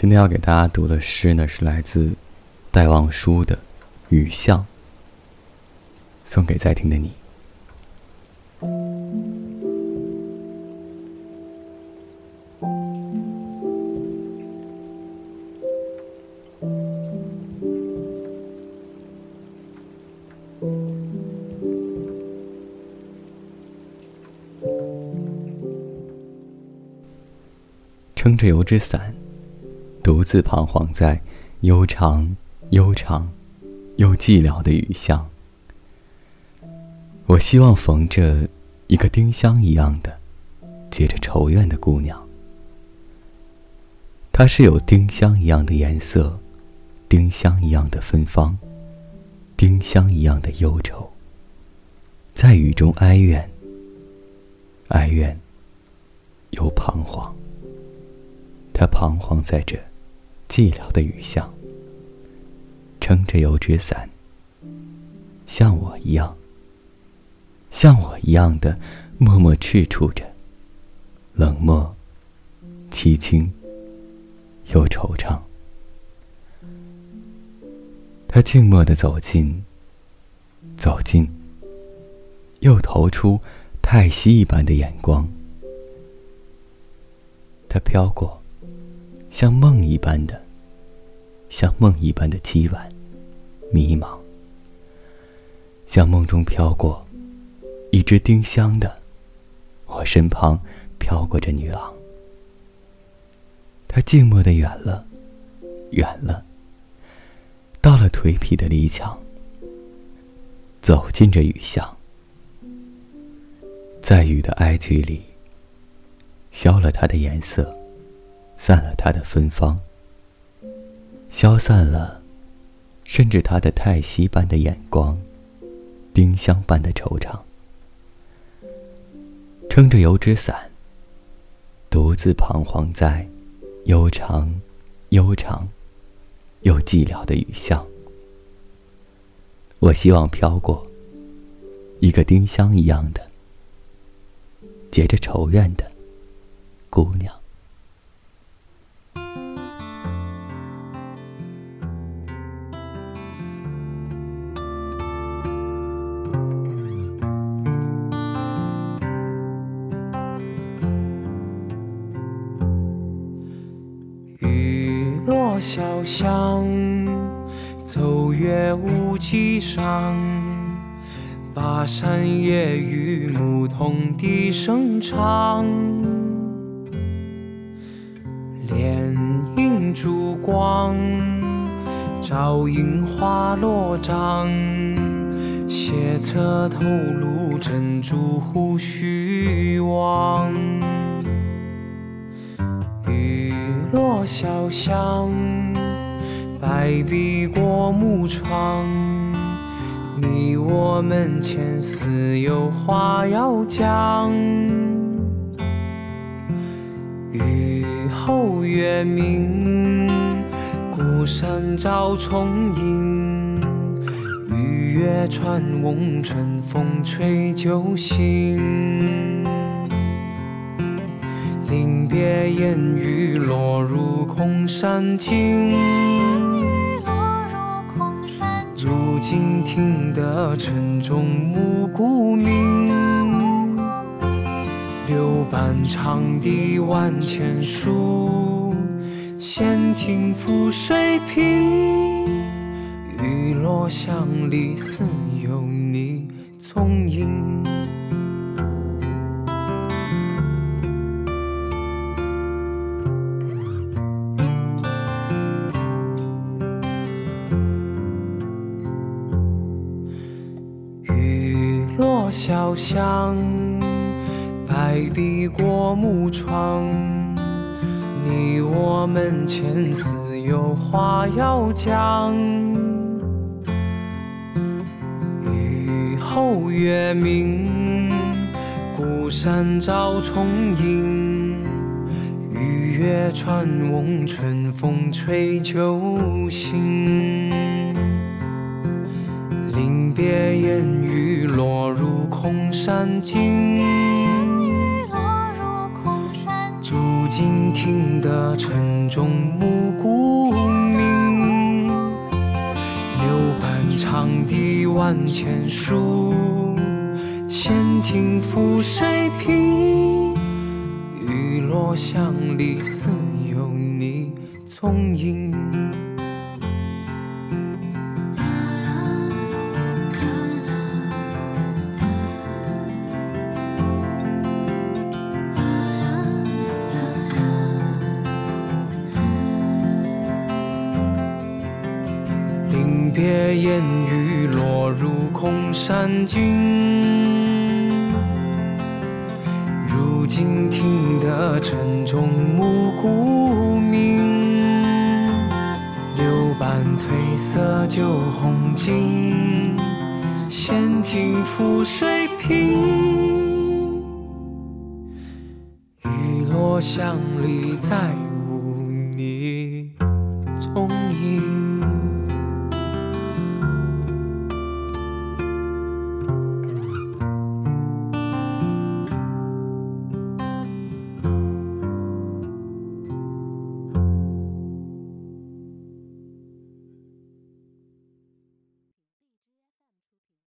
今天要给大家读的诗呢，是来自戴望舒的《雨巷》，送给在听的你。撑着油纸伞，独自彷徨在悠长、悠长又寂寥的雨巷。我希望逢着一个丁香一样的、结着愁怨的姑娘。她是有丁香一样的颜色，丁香一样的芬芳，丁香一样的忧愁，在雨中哀怨，哀怨又彷徨。他彷徨在这寂寥的雨巷，撑着油纸伞，像我一样，像我一样的默默踟蹰着，冷漠、凄清又惆怅。他静默的走近，走近，又投出太息一般的眼光。他飘过。像梦一般的，像梦一般的凄婉、迷茫，像梦中飘过一只丁香的，我身旁飘过着女郎。她静默的远了，远了，到了颓圮的篱墙，走进这雨巷，在雨的哀曲里，消了它的颜色。散了它的芬芳，消散了，甚至它的叹息般的眼光，丁香般的惆怅。撑着油纸伞，独自彷徨在悠长、悠长又寂寥的雨巷。我希望飘过一个丁香一样的、结着愁怨的姑娘。落小巷，走月无际上，巴山夜雨，牧童低声唱。帘影烛光，照映花落帐，斜侧透露珍珠胡须望。落小巷，白壁过木窗。你我门前似有话要讲。雨后月明，孤山照重影。雨月穿翁，春风吹酒醒。临别烟雨落入空山尽，如今听得晨钟暮鼓鸣。柳半长堤万千树，闲庭浮水平。雨落巷里似有你踪影。小巷，白壁过木窗，你我门前似有话要讲。雨后月明，孤山照重影。雨月穿翁，春风吹酒醒。临别烟山静，如今听得晨钟暮鼓鸣，柳岸长堤万千树，闲庭覆水平，雨落巷里似有你踪影。别烟雨落入空山静，如今听得晨钟暮鼓鸣。柳绊褪色旧红巾，闲庭覆水平。雨落巷里再无你踪影。